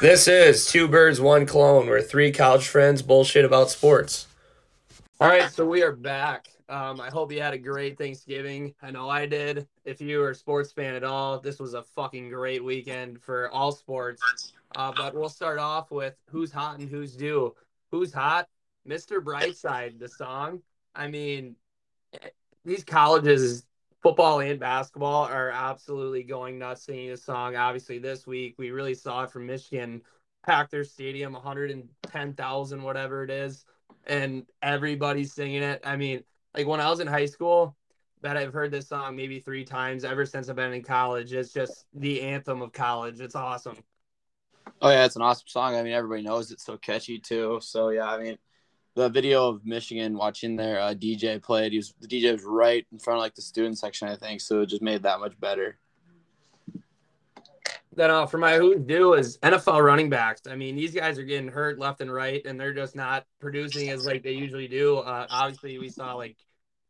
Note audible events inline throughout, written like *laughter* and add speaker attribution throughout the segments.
Speaker 1: This is Two Birds, One Clone, where three college friends bullshit about sports. All right, so we are back. Um, I hope you had a great Thanksgiving. I know I did. If you are a sports fan at all, this was a fucking great weekend for all sports. Uh, but we'll start off with who's hot and who's due. Who's hot? Mr. Brightside, the song. I mean, these colleges, football and basketball, are absolutely going nuts singing this song. Obviously, this week we really saw it from Michigan, packed their stadium, 110,000, whatever it is, and everybody's singing it. I mean, like when I was in high school, that I've heard this song maybe three times ever since I've been in college. It's just the anthem of college. It's awesome.
Speaker 2: Oh yeah, it's an awesome song. I mean, everybody knows it's so catchy too. So yeah, I mean, the video of Michigan watching their uh, DJ played. He was the DJ was right in front of like the student section, I think. So it just made that much better.
Speaker 1: Then uh, for my who do is NFL running backs. I mean, these guys are getting hurt left and right, and they're just not producing as like they usually do. Uh, obviously, we saw like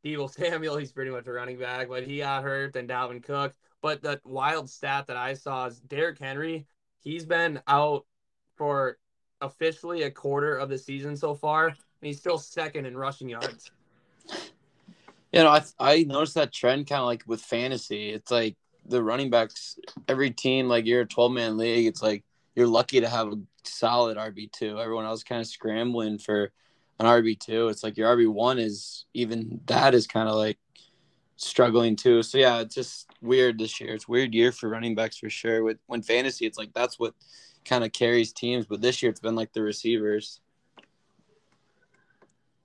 Speaker 1: Deebo Samuel. He's pretty much a running back, but he got hurt. And Dalvin Cook. But the wild stat that I saw is Derrick Henry. He's been out for officially a quarter of the season so far he's still second in rushing yards. *laughs*
Speaker 2: You know, I I noticed that trend kind of like with fantasy. It's like the running backs, every team, like you're a 12 man league, it's like you're lucky to have a solid RB2. Everyone else kind of scrambling for an RB2. It's like your RB1 is even that is kind of like struggling too. So yeah, it's just weird this year. It's weird year for running backs for sure. With when fantasy, it's like that's what kind of carries teams. But this year, it's been like the receivers.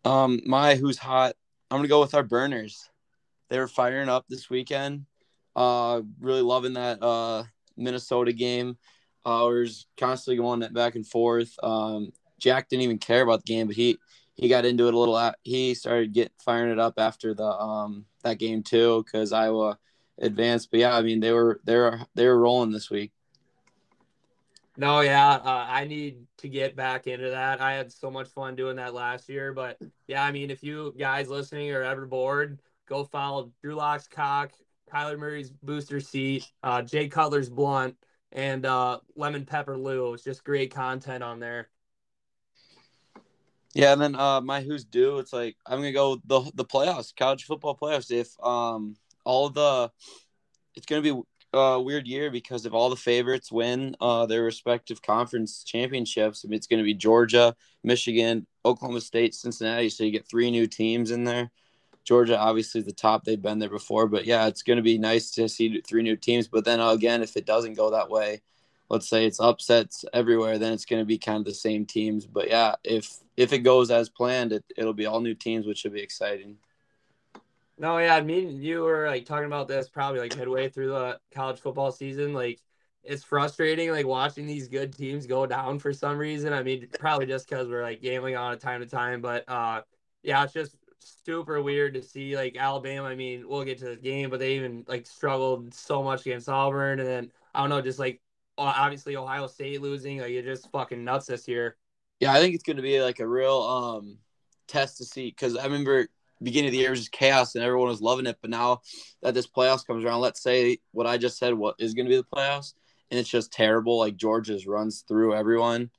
Speaker 2: Um, my who's hot. I'm gonna go with our burners. They were firing up this weekend. Uh, really loving that uh Minnesota game. Uh, we was constantly going back and forth. Um, Jack didn't even care about the game, but he he got into it a little. At, he started get firing it up after the um that game too because Iowa advanced. But yeah, I mean they were they were they were rolling this week.
Speaker 1: No, yeah, uh, I need to get back into that. I had so much fun doing that last year, but yeah, I mean, if you guys listening are ever bored, go follow Drew Lock's cock, Kyler Murray's booster seat, uh, Jay Cutler's blunt, and uh, Lemon Pepper Lou. It's just great content on there.
Speaker 2: Yeah, and then uh, my who's due. It's like I'm gonna go the the playoffs, college football playoffs. If um all the, it's gonna be uh, weird year because if all the favorites win uh, their respective conference championships, I mean, it's going to be Georgia, Michigan, Oklahoma State, Cincinnati. So you get three new teams in there. Georgia, obviously, the top. They've been there before. But yeah, it's going to be nice to see three new teams. But then again, if it doesn't go that way, let's say it's upsets everywhere, then it's going to be kind of the same teams. But yeah, if if it goes as planned, it, it'll be all new teams, which should be exciting.
Speaker 1: No, yeah, me and you were like talking about this probably like midway through the college football season. Like, it's frustrating like watching these good teams go down for some reason. I mean, probably just because we're like gambling on it time to time, but uh, yeah, it's just super weird to see like Alabama. I mean, we'll get to the game, but they even like struggled so much against Auburn, and then I don't know, just like obviously Ohio State losing, like you're just fucking nuts this year.
Speaker 2: Yeah, I think it's going to be like a real um test to see because I remember beginning of the year was just chaos and everyone was loving it. But now that this playoffs comes around, let's say what I just said, what is going to be the playoffs, and it's just terrible. Like Georgia's runs through everyone,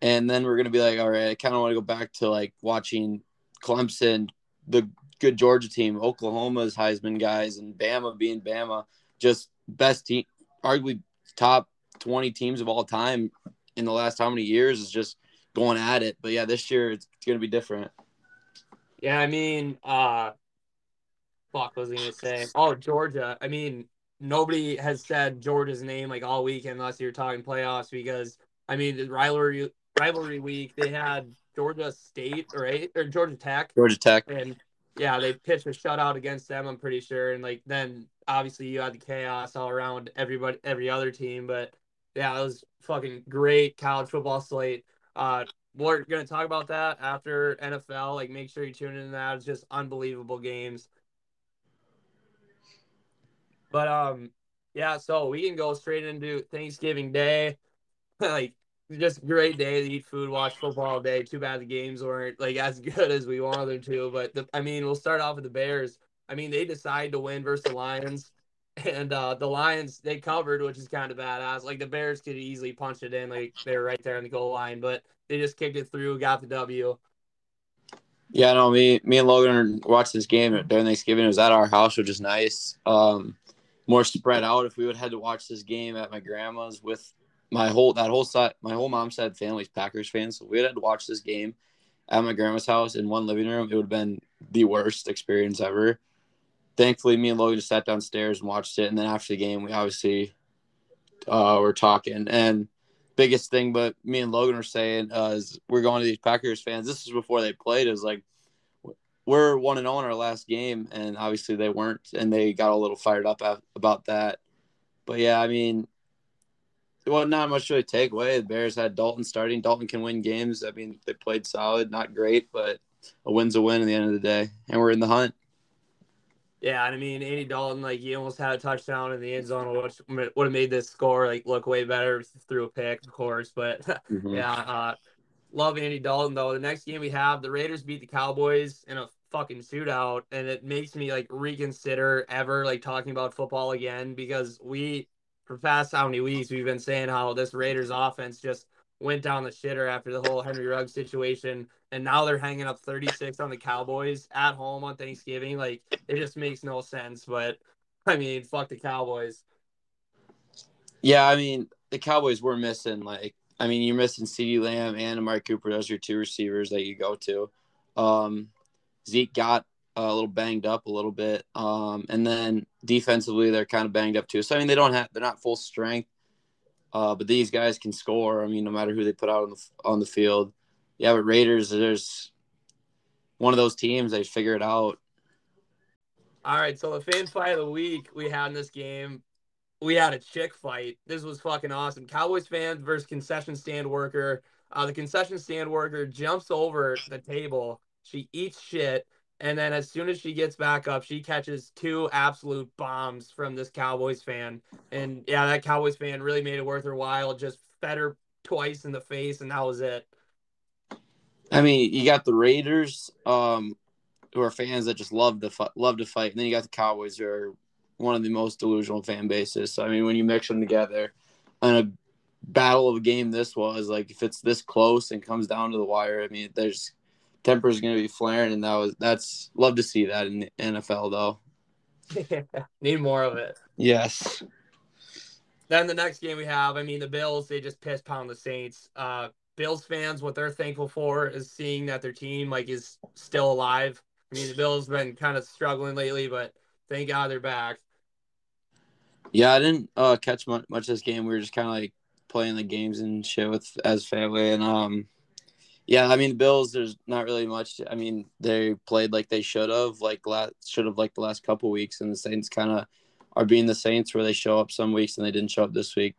Speaker 2: and then we're going to be like, all right, I kind of want to go back to like watching Clemson, the good Georgia team, Oklahoma's Heisman guys, and Bama being Bama, just best team, arguably top twenty teams of all time in the last how many years is just going at it. But yeah, this year it's, it's going to be different.
Speaker 1: Yeah, I mean, uh, fuck, was I gonna say? Oh, Georgia. I mean, nobody has said Georgia's name like all week unless you're talking playoffs because I mean, the rivalry rivalry week they had Georgia State right or Georgia Tech.
Speaker 2: Georgia Tech.
Speaker 1: And yeah, they pitched a shutout against them. I'm pretty sure, and like then obviously you had the chaos all around everybody, every other team. But yeah, it was fucking great college football slate. Uh, we're gonna talk about that after NFL. Like, make sure you tune in to that. It's just unbelievable games. But um, yeah. So we can go straight into Thanksgiving Day. *laughs* like, just great day to eat food, watch football all day. Too bad the games weren't like as *laughs* good as we wanted them to. But the, I mean, we'll start off with the Bears. I mean, they decided to win versus the Lions, *laughs* and uh, the Lions they covered, which is kind of badass. Like the Bears could easily punch it in, like they were right there on the goal line, but they just kicked it through, got the W.
Speaker 2: Yeah, no, me, me and Logan watched this game during Thanksgiving. It was at our house, which is nice. Um, more spread out. If we would have had to watch this game at my grandma's with my whole that whole side, my whole mom's side family's Packers fans, so we had to watch this game at my grandma's house in one living room. It would have been the worst experience ever. Thankfully, me and Logan just sat downstairs and watched it, and then after the game, we obviously uh, were talking and biggest thing, but me and Logan are saying uh, is we're going to these Packers fans. This is before they played. Is like we're one and zero oh our last game, and obviously they weren't, and they got a little fired up about that. But yeah, I mean, well, not much really take away. The Bears had Dalton starting. Dalton can win games. I mean, they played solid, not great, but a win's a win at the end of the day, and we're in the hunt.
Speaker 1: Yeah, and I mean Andy Dalton, like he almost had a touchdown in the end zone, which would have made this score like look way better through a pick, of course. But *laughs* mm-hmm. yeah, uh, love Andy Dalton though. The next game we have, the Raiders beat the Cowboys in a fucking shootout, and it makes me like reconsider ever like talking about football again because we, for past how many weeks, we've been saying how this Raiders offense just went down the shitter after the whole Henry Ruggs situation, and now they're hanging up 36 on the Cowboys at home on Thanksgiving. Like it just makes no sense. But I mean, fuck the Cowboys.
Speaker 2: Yeah, I mean the Cowboys were missing like I mean you're missing CeeDee Lamb and Amari Cooper. Those are two receivers that you go to. Um, Zeke got a little banged up a little bit, um, and then defensively they're kind of banged up too. So I mean they don't have they're not full strength. Uh, but these guys can score. I mean, no matter who they put out on the on the field. Yeah, but Raiders, there's one of those teams. They figure it out.
Speaker 1: All right, so the fan fight of the week we had in this game, we had a chick fight. This was fucking awesome. Cowboys fans versus concession stand worker. Uh, the concession stand worker jumps over the table. She eats shit. And then as soon as she gets back up, she catches two absolute bombs from this Cowboys fan. And yeah, that Cowboys fan really made it worth her while. Just fed her twice in the face, and that was it.
Speaker 2: I mean, you got the Raiders, um, who are fans that just love to love to fight, and then you got the Cowboys, who are one of the most delusional fan bases. So I mean, when you mix them together, in a battle of a game, this was like if it's this close and comes down to the wire, I mean, there's temper is going to be flaring, and that was that's love to see that in the NFL though. *laughs*
Speaker 1: Need more of it.
Speaker 2: Yes.
Speaker 1: Then the next game we have, I mean, the Bills they just piss pound the Saints. Uh, Bills fans, what they're thankful for is seeing that their team like is still alive. I mean, the Bills have been kind of struggling lately, but thank God they're back.
Speaker 2: Yeah, I didn't uh, catch much, much this game. We were just kind of like playing the games and shit with as family, and um, yeah, I mean, Bills. There's not really much. I mean, they played like they should have, like last should have like the last couple weeks, and the Saints kind of are being the Saints where they show up some weeks and they didn't show up this week.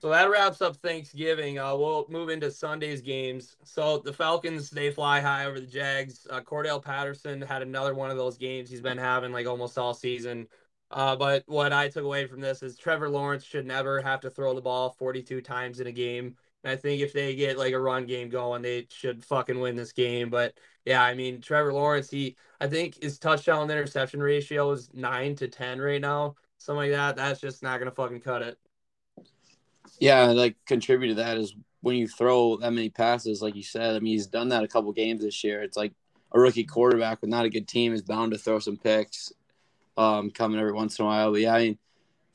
Speaker 1: So that wraps up Thanksgiving. Uh, we'll move into Sunday's games. So the Falcons they fly high over the Jags. Uh, Cordarrelle Patterson had another one of those games he's been having like almost all season. Uh, but what I took away from this is Trevor Lawrence should never have to throw the ball 42 times in a game. I think if they get like a run game going, they should fucking win this game. But yeah, I mean, Trevor Lawrence, he I think his touchdown interception ratio is nine to ten right now, something like that. That's just not gonna fucking cut it.
Speaker 2: Yeah, like contribute to that is when you throw that many passes, like you said. I mean, he's done that a couple games this year. It's like a rookie quarterback with not a good team is bound to throw some picks, um, coming every once in a while. But yeah, I mean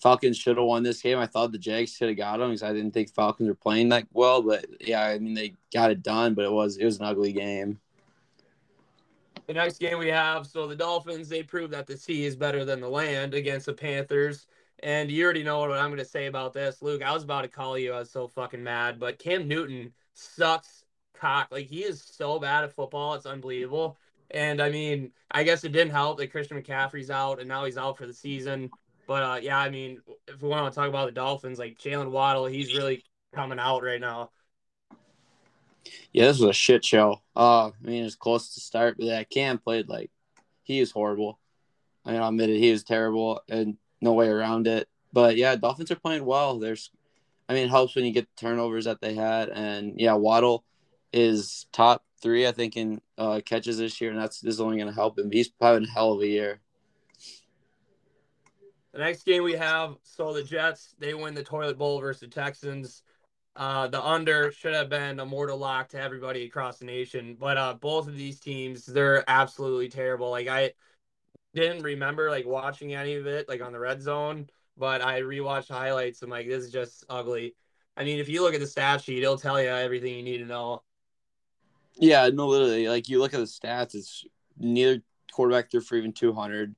Speaker 2: Falcons should have won this game. I thought the Jags should have got them because I didn't think Falcons were playing that well. But yeah, I mean they got it done, but it was it was an ugly game.
Speaker 1: The next game we have, so the Dolphins they proved that the sea is better than the land against the Panthers. And you already know what I'm going to say about this, Luke. I was about to call you. I was so fucking mad, but Cam Newton sucks cock. Like he is so bad at football, it's unbelievable. And I mean, I guess it didn't help that Christian McCaffrey's out and now he's out for the season. But uh, yeah, I mean, if we want to talk about the Dolphins, like Jaylen Waddle, he's really coming out right now.
Speaker 2: Yeah, this was a shit show. Uh, I mean, it's close to start, but that Cam played like he is horrible. I mean, I admit it, he is terrible, and no way around it. But yeah, Dolphins are playing well. There's, I mean, it helps when you get the turnovers that they had, and yeah, Waddle is top three, I think, in uh, catches this year, and that's this is only going to help him. He's having a hell of a year.
Speaker 1: The next game we have, so the Jets, they win the toilet bowl versus the Texans. Uh, the under should have been a mortal lock to everybody across the nation. But uh, both of these teams, they're absolutely terrible. Like I didn't remember like watching any of it like on the red zone, but I rewatched highlights. I'm like, this is just ugly. I mean, if you look at the stat sheet, it'll tell you everything you need to know.
Speaker 2: Yeah, no, literally. Like you look at the stats, it's neither quarterback threw for even 200.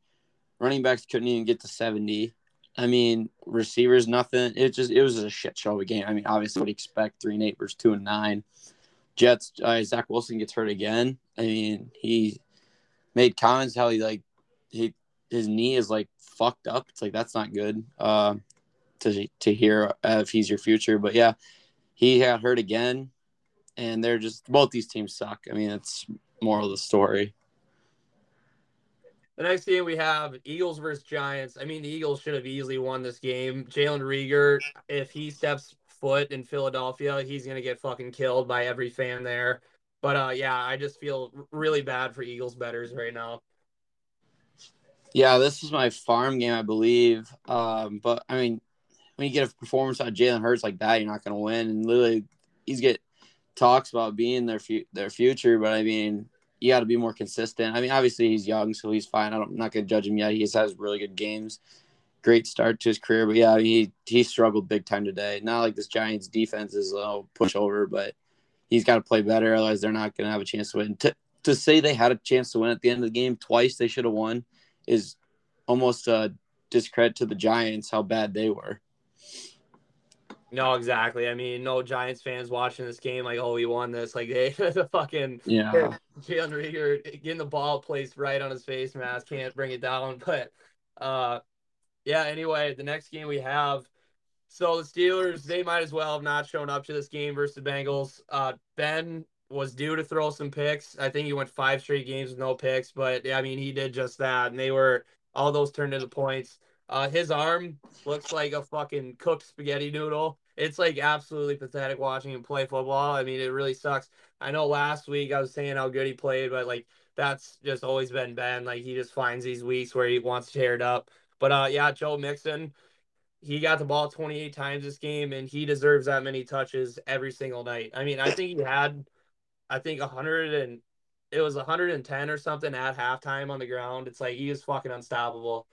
Speaker 2: Running backs couldn't even get to 70. I mean, receivers nothing. It just it was a shit show of a game. I mean, obviously, you expect? Three and eight versus two and nine. Jets. Uh, Zach Wilson gets hurt again. I mean, he made comments how he like he his knee is like fucked up. It's like that's not good. Uh, to to hear if he's your future, but yeah, he got hurt again, and they're just both these teams suck. I mean, it's moral of the story.
Speaker 1: The next game we have Eagles versus Giants. I mean, the Eagles should have easily won this game. Jalen Reagor, if he steps foot in Philadelphia, he's gonna get fucking killed by every fan there. But uh, yeah, I just feel really bad for Eagles betters right now.
Speaker 2: Yeah, this is my farm game, I believe. Um, but I mean, when you get a performance out of Jalen Hurts like that, you're not to win. And literally, he's get talks about being their fu- their future, but I mean, you got to be more consistent. I mean, obviously he's young, so he's fine. I am not going to judge him yet. He has really good games, great start to his career. But yeah, he he struggled big time today. Not like this Giants defense is a push over, but he's got to play better. Otherwise, they're not going to have a chance to win. To to say they had a chance to win at the end of the game twice, they should have won, is almost a discredit to the Giants how bad they were.
Speaker 1: No, exactly. I mean, no Giants fans watching this game like, oh, we won this. Like, *laughs* they the fucking
Speaker 2: yeah,
Speaker 1: Jalen Reagor getting the ball placed right on his face mask, can't bring it down. *laughs* But uh, yeah. Anyway, the next game we have. So the Steelers, they might as well have not shown up to this game versus the Bengals. Uh, ben was due to throw some picks. I think he went five straight games with no picks, but yeah, I mean, he did just that, and they were all those turned into points. Uh, his arm looks like a fucking cooked spaghetti noodle. It's like absolutely pathetic watching him play football. I mean, it really sucks. I know last week I was saying how good he played, but like that's just always been Ben. Like he just finds these weeks where he wants to tear it up. But uh, yeah, Joe Mixon, he got the ball 28 times this game, and he deserves that many touches every single night. I mean, I think he had, I think 100 and it was 110 or something at halftime on the ground. It's like he is fucking unstoppable.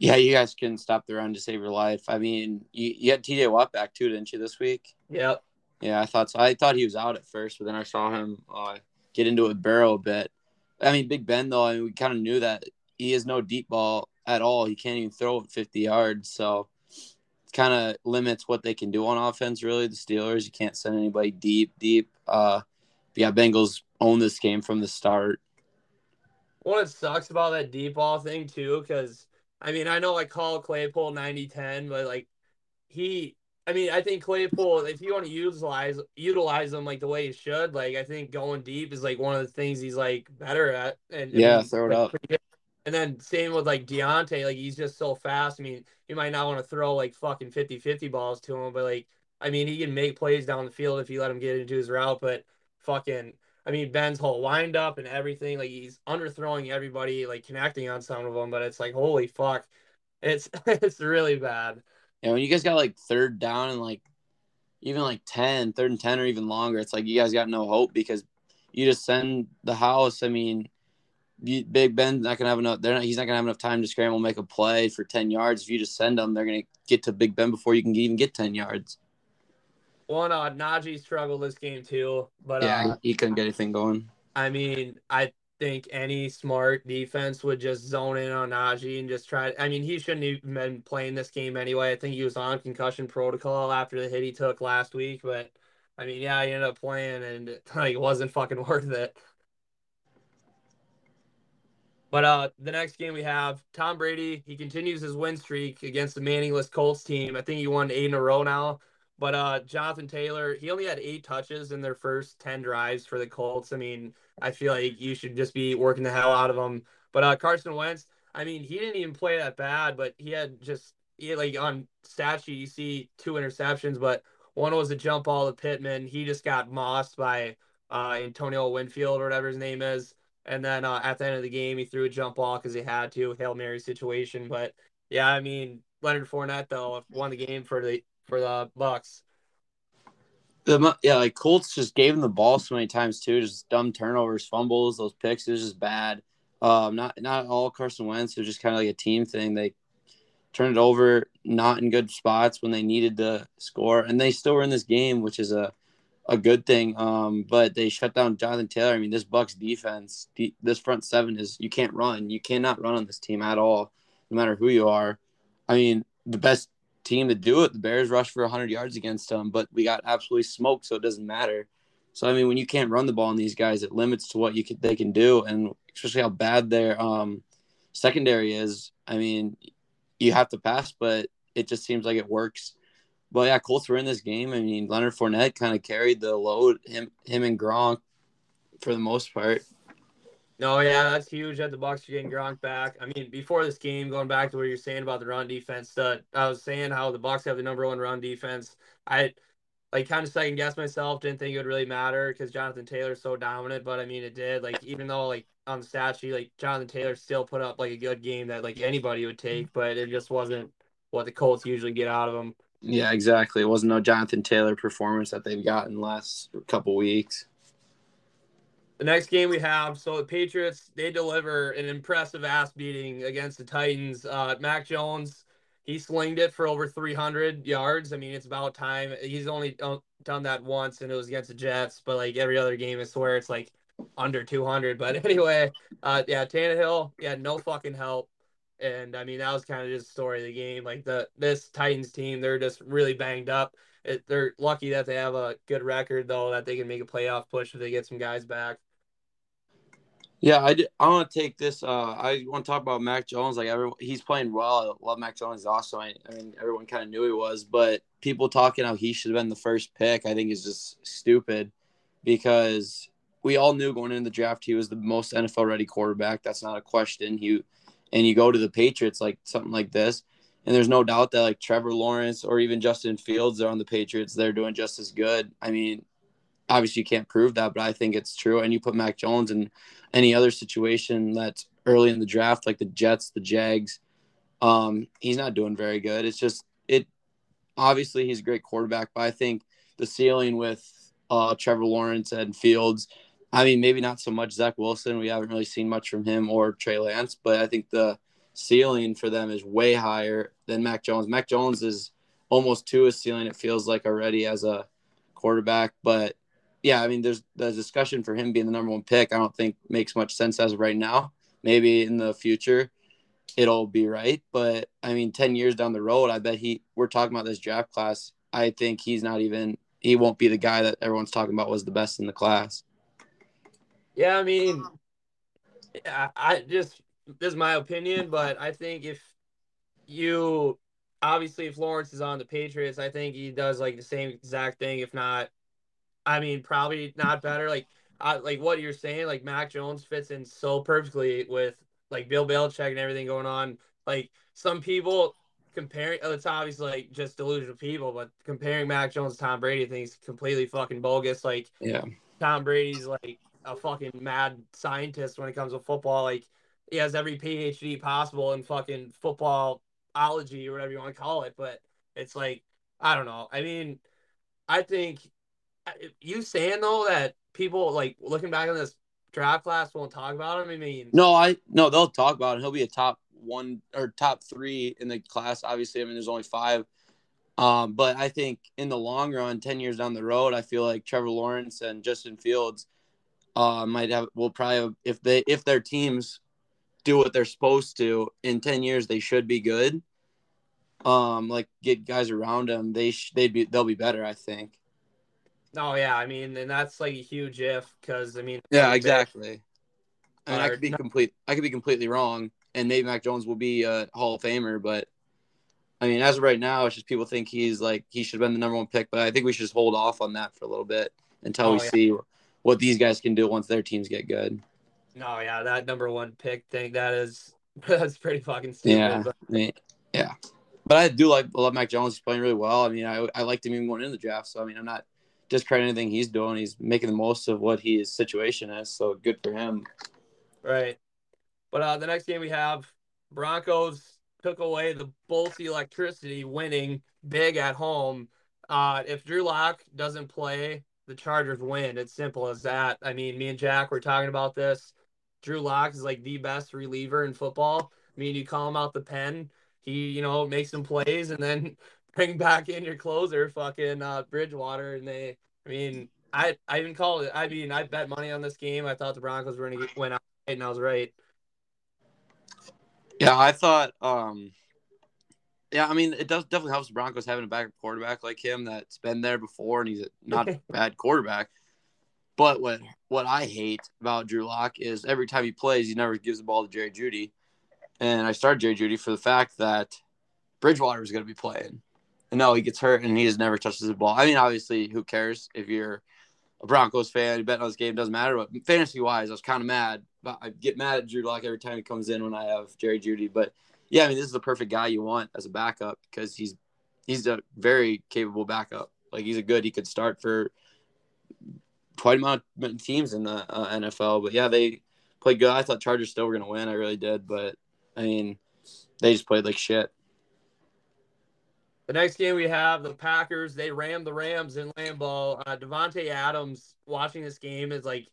Speaker 2: Yeah, you guys can stop the run to save your life. I mean, you, you had TJ Watt back too, didn't you, this week?
Speaker 1: Yep.
Speaker 2: Yeah, I thought so. I thought he was out at first, but then I saw him uh, get into a barrel a bit. I mean, Big Ben, though, I mean, we kind of knew that he has no deep ball at all. He can't even throw it 50 yards. So it kind of limits what they can do on offense, really. The Steelers, you can't send anybody deep, deep. Uh, yeah, Bengals own this game from the start.
Speaker 1: What sucks about that deep ball thing, too, because I mean, I know I call Claypool 90 10, but like he, I mean, I think Claypool, if you want to utilize utilize him like the way he should, like I think going deep is like one of the things he's like better at. And
Speaker 2: yeah,
Speaker 1: I mean,
Speaker 2: throw it
Speaker 1: like,
Speaker 2: up.
Speaker 1: And then same with like Diontae, like he's just so fast. I mean, you might not want to throw like fucking 50 50 balls to him, but like, I mean, he can make plays down the field if you let him get into his route, but fucking I mean, Ben's whole windup and everything, like he's underthrowing everybody, like connecting on some of them, but it's like, holy fuck. It's *laughs* it's really bad.
Speaker 2: Yeah, when you guys got like third down and like even like 10, third and 10 or even longer, it's like you guys got no hope because you just send the house. I mean, Big Ben's not gonna have enough. They're not. He's not gonna have enough time to scramble, make a play for ten yards. If you just send them, they're gonna get to Big Ben before you can even get ten yards.
Speaker 1: One, odd Najee struggled this game too, but
Speaker 2: yeah,
Speaker 1: uh,
Speaker 2: he couldn't get anything going.
Speaker 1: I mean, I think any smart defense would just zone in on Najee and just try. I mean, he shouldn't even been playing this game anyway. I think he was on concussion protocol after the hit he took last week, but I mean, yeah, he ended up playing and *laughs* like it wasn't fucking *laughs* worth it. But uh, the next game we have Tom Brady. He continues his win streak against the Manningless Colts team. I think he won eight in a row now. But uh, Jonathan Taylor, he only had eight touches in their first 10 drives for the Colts. I mean, I feel like you should just be working the hell out of them. But uh, Carson Wentz, I mean, he didn't even play that bad, but he had just, he had like on stat sheet, you see two interceptions, but one was a jump ball to Pittman. He just got mossed by uh, Antonio Winfield or whatever his name is. And then uh, at the end of the game, he threw a jump ball because he had to, Hail Mary situation. But Yeah, I mean Leonard Fournette though won the game for the for the Bucs.
Speaker 2: The yeah, like Colts just gave him the ball so many times too. Just dumb turnovers, fumbles, those picks. It was just bad. Um, not not all Carson Wentz. It was just kind of like a team thing. They turned it over not in good spots when they needed to score, and they still were in this game, which is a a good thing. Um, but they shut down Jonathan Taylor. I mean, this Bucs defense, this front seven is you can't run. You cannot run on this team at all, no matter who you are. I mean, the best team to do it, the Bears rushed for 100 yards against them, but we got absolutely smoked, so it doesn't matter. So I mean, when you can't run the ball on these guys, it limits to what you can they can do, and especially how bad their um, secondary is. I mean, you have to pass, but it just seems like it works. But yeah, Colts were in this game. I mean, Leonard Fournette kind of carried the load. Him, him, and Gronk for the most part.
Speaker 1: No, yeah, that's huge that the Bucs are getting Gronk back. I mean, before this game, going back to what you're saying about the run defense, I was saying how the Bucs have the number one run defense. I like kind of second guess myself. Didn't think it would really matter because Jonathan Taylor's so dominant, but I mean, it did. Like even though like on the stat sheet, like Jonathan Taylor still put up like a good game that like anybody would take, but it just wasn't what the Colts usually get out of him.
Speaker 2: Yeah, exactly. It wasn't no Jonathan Taylor performance that they've gotten the last couple weeks.
Speaker 1: The next game we have, so the Patriots, they deliver an impressive ass beating against the Titans. Uh, Mac Jones, he slinged it for over 300 yards. I mean, it's about time. He's only done that once, and it was against the Jets. But like every other game, I swear it's like under 200. But *laughs* anyway, uh, yeah, Tannehill, yeah, no fucking help. And I mean, that was kind of just the story of the game. Like the this Titans team, they're just really banged up. It, they're lucky that they have a good record, though, that they can make a playoff push if they get some guys back.
Speaker 2: Yeah, I, I want to take this. Uh, I want to talk about Mac Jones. Like everyone, he's playing well. I love Mac Jones. Also, I, I mean, everyone kind of knew he was, but people talking how he should have been the first pick, I think is just stupid, because we all knew going into the draft he was the most NFL ready quarterback. That's not a question. He and you go to the Patriots like something like this, and there's no doubt that like Trevor Lawrence or even Justin Fields are on the Patriots. They're doing just as good. I mean, obviously you can't prove that, but I think it's true. And you put Mac Jones in any other situation that's early in the draft, like the Jets, the Jags, um, he's not doing very good. It's just it. Obviously, he's a great quarterback, but I think the ceiling with uh, Trevor Lawrence and Fields I mean, maybe not so much Zach Wilson. We haven't really seen much from him or Trey Lance, but I think the ceiling for them is way higher than Mac Jones. Mac Jones is almost to a ceiling, it feels like already as a quarterback. But yeah, I mean, there's the discussion for him being the number one pick. I don't think makes much sense as of right now. Maybe in the future it'll be right. But I mean, 10 years down the road, I bet he, we're talking about this draft class. I think he's not even, he won't be the guy that everyone's talking about was the best in the class.
Speaker 1: Yeah, I mean, I just this is my opinion, but I think if you obviously if Lawrence is on the Patriots, I think he does like the same exact thing, if not, I mean, probably not better. Like, uh, like what you're saying, like Mac Jones fits in so perfectly with like Bill Belichick and everything going on. Like some people comparing, oh, it's obviously like just delusional people, but comparing Mac Jones to Tom Brady, I think is completely fucking bogus. Like,
Speaker 2: yeah,
Speaker 1: Tom Brady's like a fucking mad scientist when it comes to football. Like he has every PhD possible in fucking footballology or whatever you want to call it. But it's like I don't know. I mean, I think you saying though that people like looking back on this draft class won't talk about him. I mean,
Speaker 2: no, I no, they'll talk about him. He'll be a top one or top three in the class. Obviously, I mean, there's only five. Um, but I think in the long run, 10 years down the road, I feel like Trevor Lawrence and Justin Fields uh, might have will probably if they if their teams do what they're supposed to in 10 years they should be good um like get guys around them they sh- they'd be they'll be better i think
Speaker 1: oh yeah i mean and that's like a huge if because i mean
Speaker 2: yeah exactly I mean, I could be complete. I could be completely wrong, and maybe Mac Jones will be a Hall of Famer. But I mean, as of right now, it's just people think he's like he should have been the number one pick. But I think we should just hold off on that for a little bit until oh, we yeah. see what these guys can do once their teams get good.
Speaker 1: No, yeah, that number one pick thing that is *laughs* that's pretty fucking stupid.
Speaker 2: Yeah, but. yeah. But I do like love Mac Jones. He's playing really well. I mean, I I liked him even going in the draft. So I mean, I'm not discrediting anything he's doing. He's making the most of what his situation is. So good for him.
Speaker 1: Right. But uh, the next game we have Broncos took away the Bolts electricity, winning big at home. Uh, if Drew Lock doesn't play, the Chargers win. It's simple as that. I mean, me and Jack were talking about this. Drew Lock is like the best reliever in football. I mean, you call him out the pen, he you know makes some plays, and then bring back in your closer, fucking uh, Bridgewater, and they. I mean, I I even called it. I mean, I bet money on this game. I thought the Broncos were going to win out, and I was right.
Speaker 2: Yeah, I thought. um Yeah, I mean, it does definitely helps the Broncos having a backup quarterback like him that's been there before, and he's not a *laughs* bad quarterback. But what what I hate about Drew Lock is every time he plays, he never gives the ball to Jerry Jeudy. and I started Jerry Jeudy for the fact that Bridgewater is going to be playing. No, he gets hurt and he just never touches the ball. I mean, obviously, who cares if you're a Broncos fan, you bet on this game, doesn't matter. But fantasy wise, I was kind of mad. But I get mad at Drew Lock every time he comes in when I have Jerry Jeudy. But yeah, I mean, this is the perfect guy you want as a backup because he's he's a very capable backup. Like he's a good. He could start for quite a amount of teams in the uh, NFL. But yeah, they played good. I thought Chargers still were going to win. I really did. But I mean, they just played like shit.
Speaker 1: The next game we have the Packers. They rammed the Rams in Lambeau. Uh, Davante Adams watching this game is like,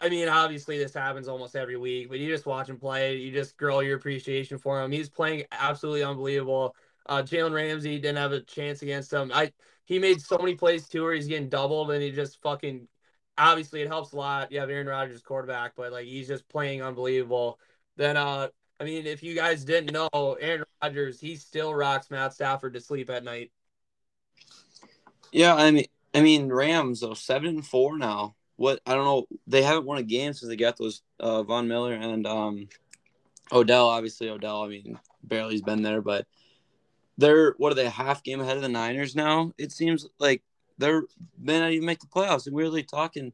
Speaker 1: I mean, obviously this happens almost every week, but you just watch him play. You just grow your appreciation for him. He's playing absolutely unbelievable. Uh, Jalen Ramsey didn't have a chance against him. I he made so many plays too where he's getting doubled and he just fucking. Obviously, it helps a lot. You have Aaron Rodgers quarterback, but like he's just playing unbelievable. Then uh I mean, if you guys didn't know, Aaron Rodgers, he still rocks Matt Stafford to sleep at night.
Speaker 2: Yeah, I mean, I mean Rams though seven and four now. What I don't know, they haven't won a game since they got those uh, Von Miller and um, Odell. Obviously, Odell. I mean, barely's been there, but they're what are they half game ahead of the Niners now? It seems like they're may not even make the playoffs. And we are really talking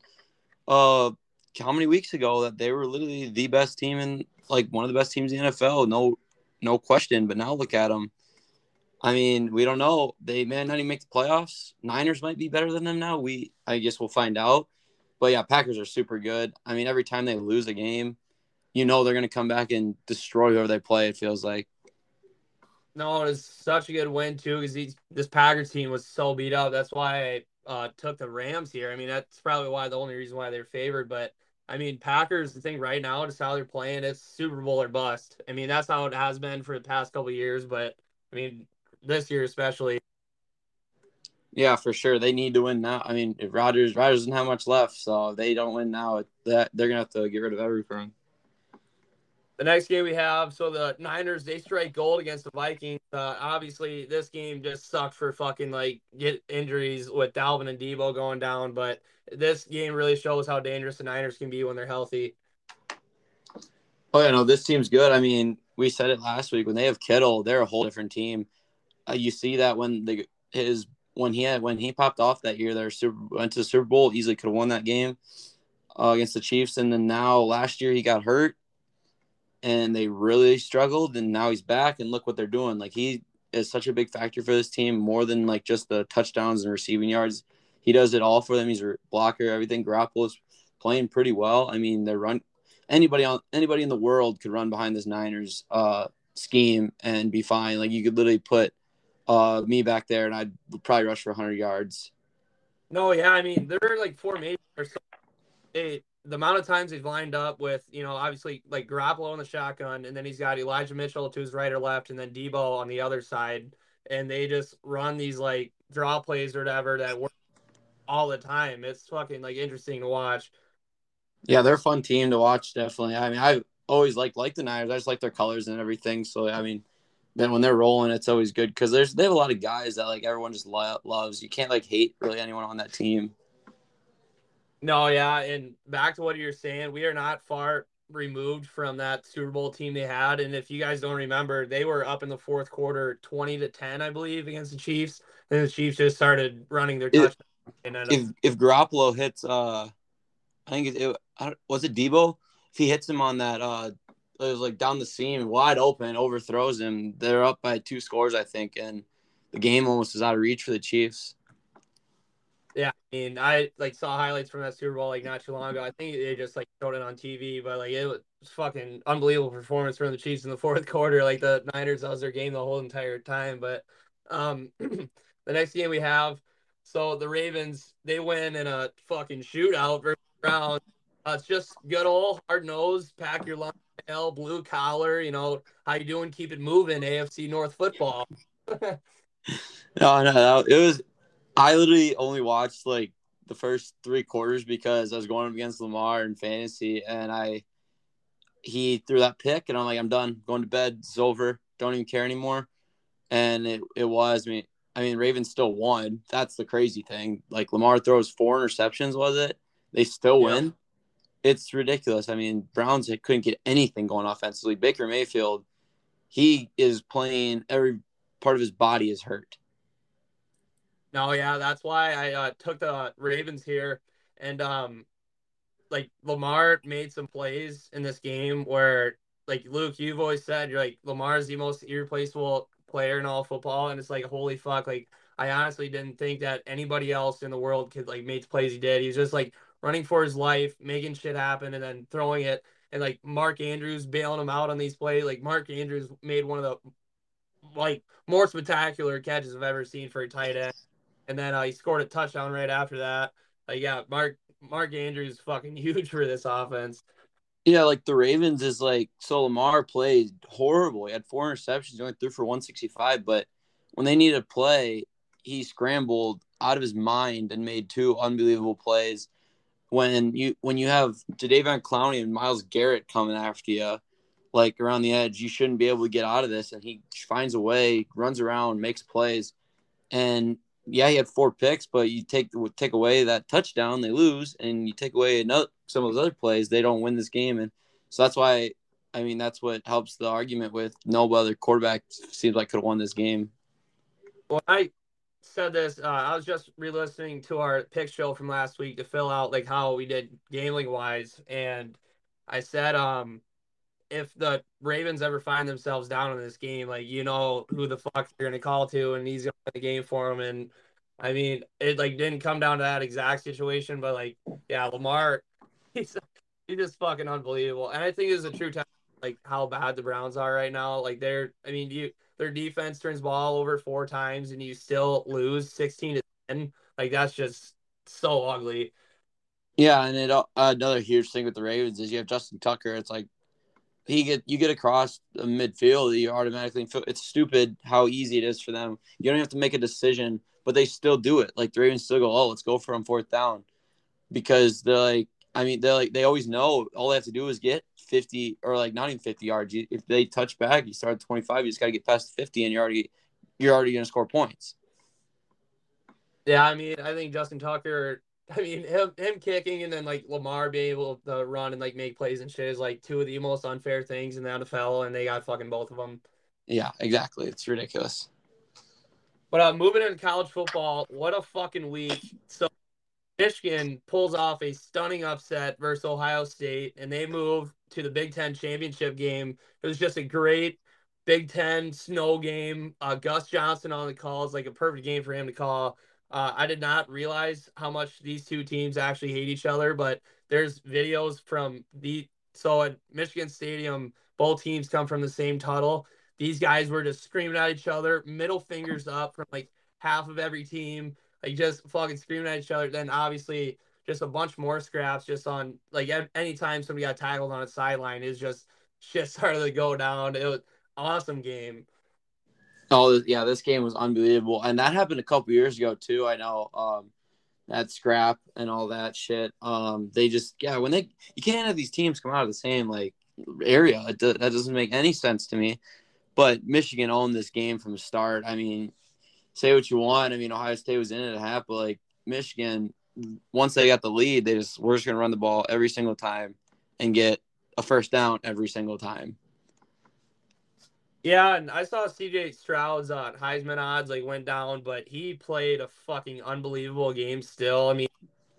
Speaker 2: uh how many weeks ago that they were literally the best team in like one of the best teams in the NFL, no, no question. But now look at them. I mean, we don't know. They may not even make the playoffs. Niners might be better than them now. We, I guess, we'll find out. But yeah, Packers are super good. I mean, every time they lose a game, you know they're going to come back and destroy whoever they play. It feels like.
Speaker 1: No, it was such a good win too because this Packers team was so beat up. That's why I uh, took the Rams here. I mean, that's probably why the only reason why they're favored. But I mean, Packers, the thing right now, just how they're playing, it's Super Bowl or bust. I mean, that's how it has been for the past couple years, but I mean, this year especially.
Speaker 2: Yeah, for sure. They need to win now. I mean, if Rodgers Rodgers doesn't have much left, so if they don't win now, that they're gonna have to get rid of everything.
Speaker 1: The next game we have, so the Niners they strike gold against the Vikings. Uh, obviously, this game just sucked for fucking like get injuries with Dalvin and Deebo going down, but this game really shows how dangerous the Niners can be when they're healthy.
Speaker 2: Oh yeah, no, this team's good. I mean, we said it last week when they have Kittle, they're a whole different team. Uh, you see that when the his when he had when he popped off that year, they super, went to the Super Bowl, easily could have won that game uh, against the Chiefs, and then now last year he got hurt and they really struggled and now he's back and look what they're doing. Like he is such a big factor for this team more than like just the touchdowns and receiving yards. He does it all for them. He's a blocker everything. Grapple is playing pretty well. I mean they're run anybody on anybody in the world could run behind this niners uh scheme and be fine. Like you could literally put uh me back there and i'd probably rush for 100 yards.
Speaker 1: No yeah i mean they're like formation or something the amount of times he's lined up with, you know, obviously like Garoppolo in the shotgun, and then he's got Elijah Mitchell to his right or left, and then Deebo on the other side, and they just run these like draw plays or whatever that work all the time. It's fucking like interesting to watch.
Speaker 2: Yeah, they're a fun team to watch. Definitely. I mean, I always like like the Niners. I just like their colors and everything. So I mean, then when they're rolling, it's always good because there's they have a lot of guys that like everyone just lo- loves. You can't like hate really anyone on that team.
Speaker 1: No, yeah, and back to what you're saying, we are not far removed from that Super Bowl team they had. And if you guys don't remember, they were up in the fourth quarter, twenty to ten, I believe, against the Chiefs. And the Chiefs just started running their touchdown.
Speaker 2: If if Garoppolo hits, uh, I think it, it was it Deebo. If he hits him on that, uh, it was like down the seam, wide open, overthrows him. They're up by two scores, I think, and the game almost is out of reach for the Chiefs.
Speaker 1: Yeah, I mean, I like saw highlights from that Super Bowl like not too long ago. I think they just like showed it on TV, but like it was fucking unbelievable performance from the Chiefs in the fourth *laughs* quarter. Like the Niners, that was their game the whole entire time. But um, *clears throat* the next game we have, so the Ravens they win in a fucking shootout versus Browns. Uh, it's just good old hard nose, pack your lunch, tail blue collar. You know how you doing? Keep it moving. AFC North football. *laughs*
Speaker 2: no, no, it was I literally only watched like the first three quarters because I was going up against Lamar in fantasy, and I he threw that pick, and I'm like, I'm done, going to bed, it's over, don't even care anymore. And it it was I mean I mean Ravens still won. That's the crazy thing. Like Lamar throws four interceptions, was it? They still win. Yeah. It's ridiculous. I mean, Browns couldn't get anything going offensively. Baker Mayfield, he is playing every part of his body is hurt.
Speaker 1: No, yeah, that's why I uh, took the Ravens here, and um, like Lamar made some plays in this game where, like Luke, you've always said you're like Lamar's the most irreplaceable player in all football, and it's like holy fuck, like I honestly didn't think that anybody else in the world could like make the plays he did. He was just like running for his life, making shit happen, and then throwing it. And like Mark Andrews bailing him out on these plays. Like Mark Andrews made one of the like more spectacular catches I've ever seen for a tight end and then uh, he scored a touchdown right after that. Yeah, Mark Mark Andrews fucking *laughs* huge for this offense.
Speaker 2: Yeah, like the Ravens is like so Lamar played horrible. He had four interceptions, he only threw for 165, but when they needed a play, he scrambled out of his mind and made two unbelievable plays. When you when you have Jadeveon Clowney and Myles Garrett coming after you, like around the edge, you shouldn't be able to get out of this. And he finds a way, runs around, makes plays, and yeah, he had four picks, but you take take away that touchdown, they lose, and you take away another some of those other plays, they don't win this game, and so that's why. I mean, that's what helps the argument with no other quarterback seems like could have won this game.
Speaker 1: Well, I said this. Uh, I was just re-listening to our pick show from last week to fill out like how we did gambling wise, and I said, um, if the Ravens ever find themselves down in this game, like you know who the fuck you're gonna call to, and he's gonna win the game for them. And I mean, it like didn't come down to that exact situation, but like, yeah, Lamar, *laughs* he's he's just fucking unbelievable. And I think it's a true test, like how bad the Browns are right now. Like they're, I mean, you their defense turns ball over four times, and you still lose sixteen to ten. Like that's just so ugly.
Speaker 2: Yeah, and it uh, another huge thing with the Ravens is you have Justin Tucker. It's like he get you get across the midfield, you automatically feel it's stupid how easy it is for them. You don't have to make a decision, but they still do it. Like the Ravens still go, oh, let's go for fourth down, because they're like, I mean, they're like they always know all they have to do is get fifty or like not even fifty yards. If they touch back, you start at twenty five, you just got to get past fifty, and you're already you're already to score points.
Speaker 1: Yeah, I mean, I think Justin Tucker *laughs* I mean, him him kicking and then like Lamar being able to run and like make plays and shit is like two of the most unfair things in the NFL, and they got fucking both of them.
Speaker 2: Yeah, exactly. It's ridiculous.
Speaker 1: But uh, moving into college football, what a fucking week! So Michigan pulls off a stunning upset versus Ohio State, and they move to the Big Ten championship game. It was just a great Big Ten snow game. Uh, Gus Johnson on the calls, like a perfect game for him to call. Uh, I did not realize how much these two teams actually hate each other, but there's videos from the so at Michigan Stadium, both teams come from the same tunnel. These guys were just screaming at each other, middle fingers up from like half of every team, like just fucking screaming at each other. Then obviously just a bunch more scraps just on like anytime somebody got tackled on a sideline is just shit *laughs* started to go down. It was awesome game.
Speaker 2: Oh yeah, this game was unbelievable, and that happened a couple years ago too. I know um, that scrap and all that shit. Um, they just yeah, when they you can't have these teams come out of the same like area. Do, that doesn't make any sense to me. But Michigan owned this game from the start. I mean, say what you want. I mean, Ohio State was in it at half, but like Michigan, once they got the lead, they just we're just gonna run the ball every single time and get a first down every single time.
Speaker 1: Yeah, and I saw CJ Stroud's uh, Heisman odds like went down, but he played a fucking unbelievable game still. I mean,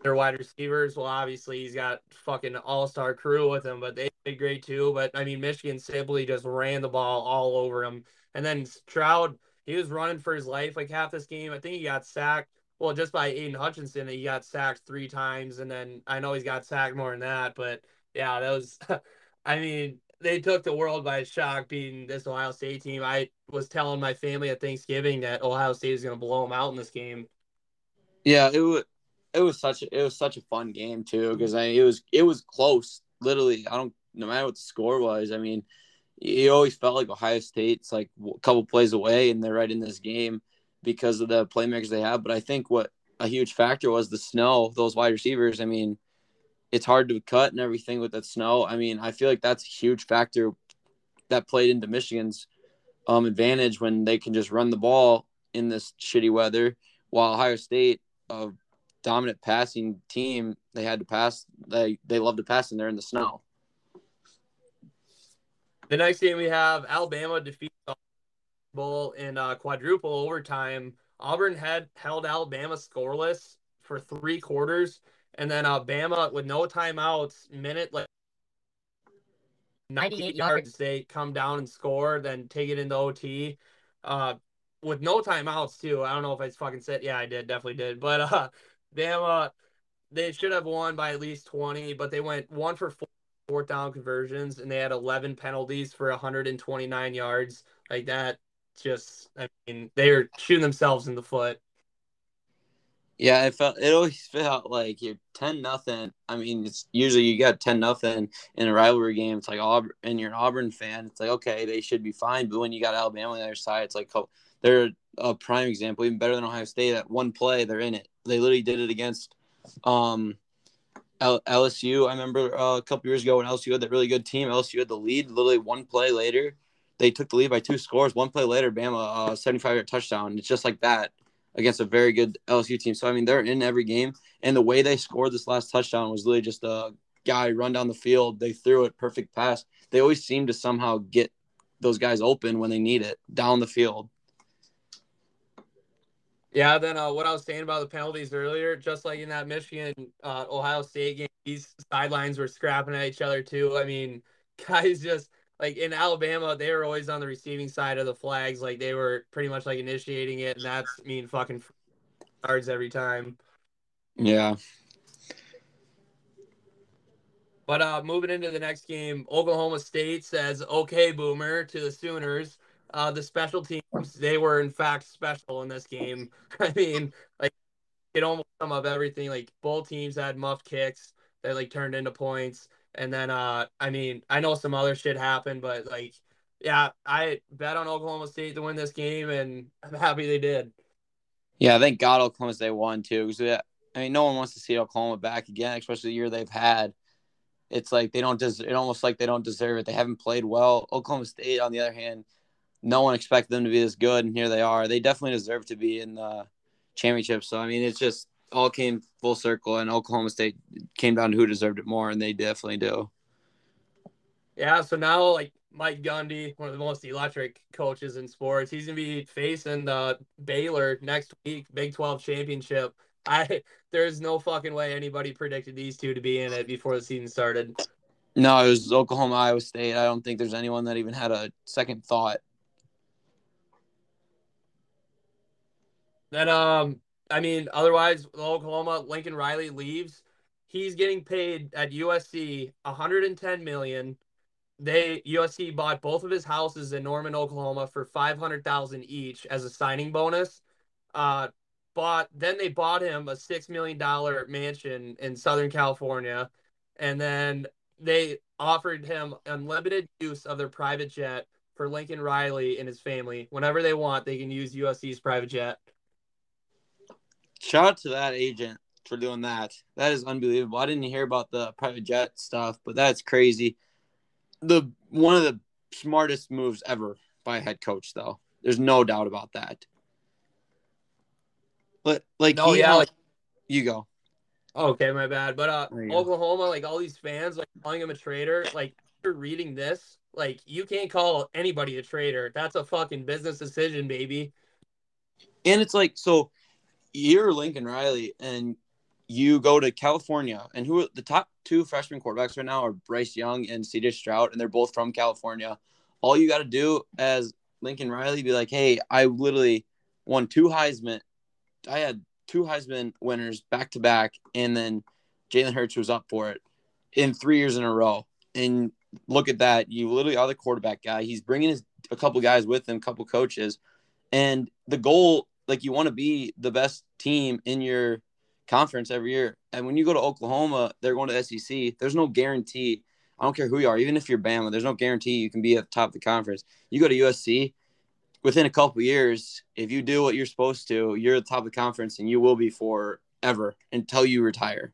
Speaker 1: their wide receivers, well, obviously he's got fucking all star crew with him, but they did great too. But I mean, Michigan simply just ran the ball all over him. And then Stroud, he was running for his life like half this game. I think he got sacked well, just by Aidan Hutchinson, he got sacked three times, and then I know he's got sacked more than that, but yeah, that was. *laughs* I mean, they took the world by shock beating this Ohio State team. I was telling my family at Thanksgiving that Ohio State is going to blow them out in this game.
Speaker 2: Yeah, it was it was such a, it was such a fun game too because I it was it was close. Literally, I don't no matter what the score was. I mean, you always felt like Ohio State's like a couple plays away and they're right in this game because of the playmakers they have. But I think what a huge factor was the snow. Those wide receivers. I mean, it's hard to cut and everything with that snow. I mean, I feel like that's a huge factor that played into Michigan's um, advantage when they can just run the ball in this shitty weather. While Ohio State, a dominant passing team, they had to pass. They they love to pass, and they're in the snow.
Speaker 1: The next game we have Alabama defeats Bowl in uh, quadruple overtime. Auburn had held Alabama scoreless for three quarters and then Alabama with no timeouts, minute like 98 yards, they come down and score, then take it into OT. Uh, with no timeouts too. I don't know if I fucking said yeah, I did, definitely did. But uh Bama they should have won by at least 20, but they went one for four fourth down conversions and they had 11 penalties for 129 yards. Like that just I mean, they are shooting themselves in the foot.
Speaker 2: Yeah, it felt it always felt like you're ten nothing. I mean, it's usually you got ten nothing in a rivalry game. It's like Auburn, and you're an Auburn fan. It's like okay, they should be fine. But when you got Alabama on the other side, it's like oh, they're a prime example, even better than Ohio State. At one play, they're in it. They literally did it against um, L- LSU. I remember uh, a couple years ago when LSU had that really good team. LSU had the lead. Literally one play later, they took the lead by two scores. One play later, Bama uh, 75 yard touchdown. It's just like that against a very good LSU team. So I mean, they're in every game, and the way they scored this last touchdown was literally just a guy run down the field. They threw it, perfect pass. They always seem to somehow get those guys open when they need it down the field.
Speaker 1: Yeah, then uh, what I was saying about the penalties earlier, just like in that Michigan uh, Ohio State game, these sidelines were scrapping at each other too. I mean, *laughs* guys just like in Alabama, they were always on the receiving side of the flags. Like they were pretty much like initiating it, and that's mean fucking yards every time.
Speaker 2: Yeah.
Speaker 1: But uh, moving into the next game, Oklahoma State says, "Okay, Boomer," to the Sooners. Uh, the special teams, they were in fact special in this game. *laughs* I mean, like it almost sum up everything. Like both teams had muff kicks that like turned into points. And then, uh, I mean, I know some other shit happened, but like, yeah, I bet on Oklahoma State to win this game, and *laughs* I'm happy they did.
Speaker 2: Yeah, thank God Oklahoma State won too. Because I mean, no one wants to see Oklahoma back again, especially the year they've had. It's like they don't just. It almost like they don't deserve it. They haven't played well. Oklahoma State, on the other hand, no one expected them to be this good, and here they are. They definitely deserve to be in the championship. So I mean, it's just all came full circle, and Oklahoma State came down to who deserved it more, and they definitely do.
Speaker 1: Yeah, so now like Mike Gundy, one of the most electric coaches in sports, he's gonna be facing the Baylor next week, Big Twelve championship. I *laughs* there's no fucking way anybody predicted these two to be in it before the season started.
Speaker 2: No, it was Oklahoma, Iowa State. I don't think there's anyone that even had a second thought.
Speaker 1: Then um I mean, otherwise, Oklahoma, Lincoln Riley leaves. He's getting paid at USC 110 million. They USC bought both of his houses in Norman, Oklahoma for 500,000 each as a signing bonus. Uh, bought then they bought him a six million dollar mansion in Southern California, and then they offered him unlimited use of their private jet for Lincoln Riley and his family. Whenever they want, they can use USC's private jet.
Speaker 2: Shout out to that agent for doing that. That is unbelievable. I didn't hear about the private jet stuff, but that's crazy. The one of the smartest moves ever by a head coach, though. There's no doubt about that. But like,
Speaker 1: no, yeah, like,
Speaker 2: you go.
Speaker 1: Okay, my bad. But uh, Oklahoma, like all these fans, like calling him a traitor. Like after reading this, like you can't call anybody a traitor. That's a fucking business decision, baby.
Speaker 2: And it's like so you're Lincoln Riley and you go to California, and who the top two freshman quarterbacks right now are Bryce Young and CJ Stroud, and they're both from California. All you got to do as Lincoln Riley be like, hey, I literally won two Heisman. I had two Heisman winners back to back, and then Jalen Hurts was up for it in three years in a row. And look at that. You literally are the quarterback guy. He's bringing his a couple guys with him, a couple coaches. And the goal, like you want to be the best team in your conference every year. And when you go to Oklahoma, they're going to SEC. There's no guarantee. I don't care who you are, even if you're Bama, there's no guarantee you can be at the top of the conference. You go to USC, within a couple years, if you do what you're supposed to, you're at the top of the conference and you will be forever until you retire.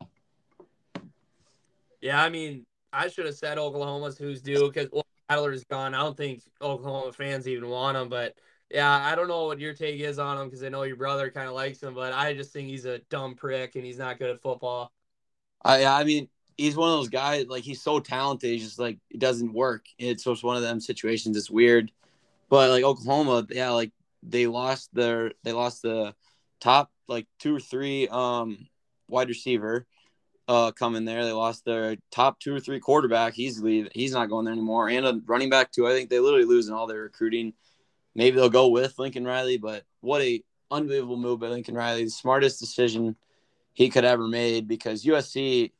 Speaker 1: Yeah, I mean, I should have said Oklahoma's who's due because is gone. I don't think Oklahoma fans even want him, but yeah, I don't know what your take is on him because I know your brother kind of likes him, but I just think he's a dumb prick and he's not good at football.
Speaker 2: I I mean, he's one of those guys like he's so talented, he's just like it doesn't work. It's just one of them situations. It's weird, but like Oklahoma, yeah, like they lost their they lost the top like two or three um wide receiver uh coming there. They lost their top two or three quarterback. He's leaving. He's not going there anymore. And a running back too. I think they literally losing all their recruiting. Maybe they'll go with Lincoln Riley, but what a unbelievable move by Lincoln Riley. The smartest decision he could ever made because USC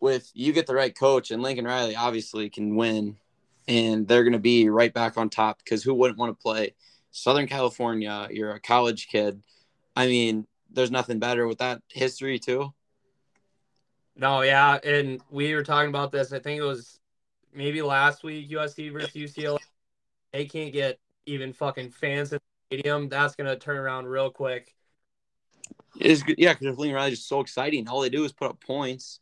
Speaker 2: with you get the right coach and Lincoln Riley obviously can win and they're going to be right back on top because who wouldn't want to play Southern California? You're a college kid. I mean, there's nothing better with that history too.
Speaker 1: No, yeah, and we were talking about this. I think it was maybe last week, USC versus UCLA. They can't get even fucking fans in the stadium. That's gonna turn around real quick.
Speaker 2: It is good, yeah, because Lincoln Riley is just so exciting. All they do is put up points.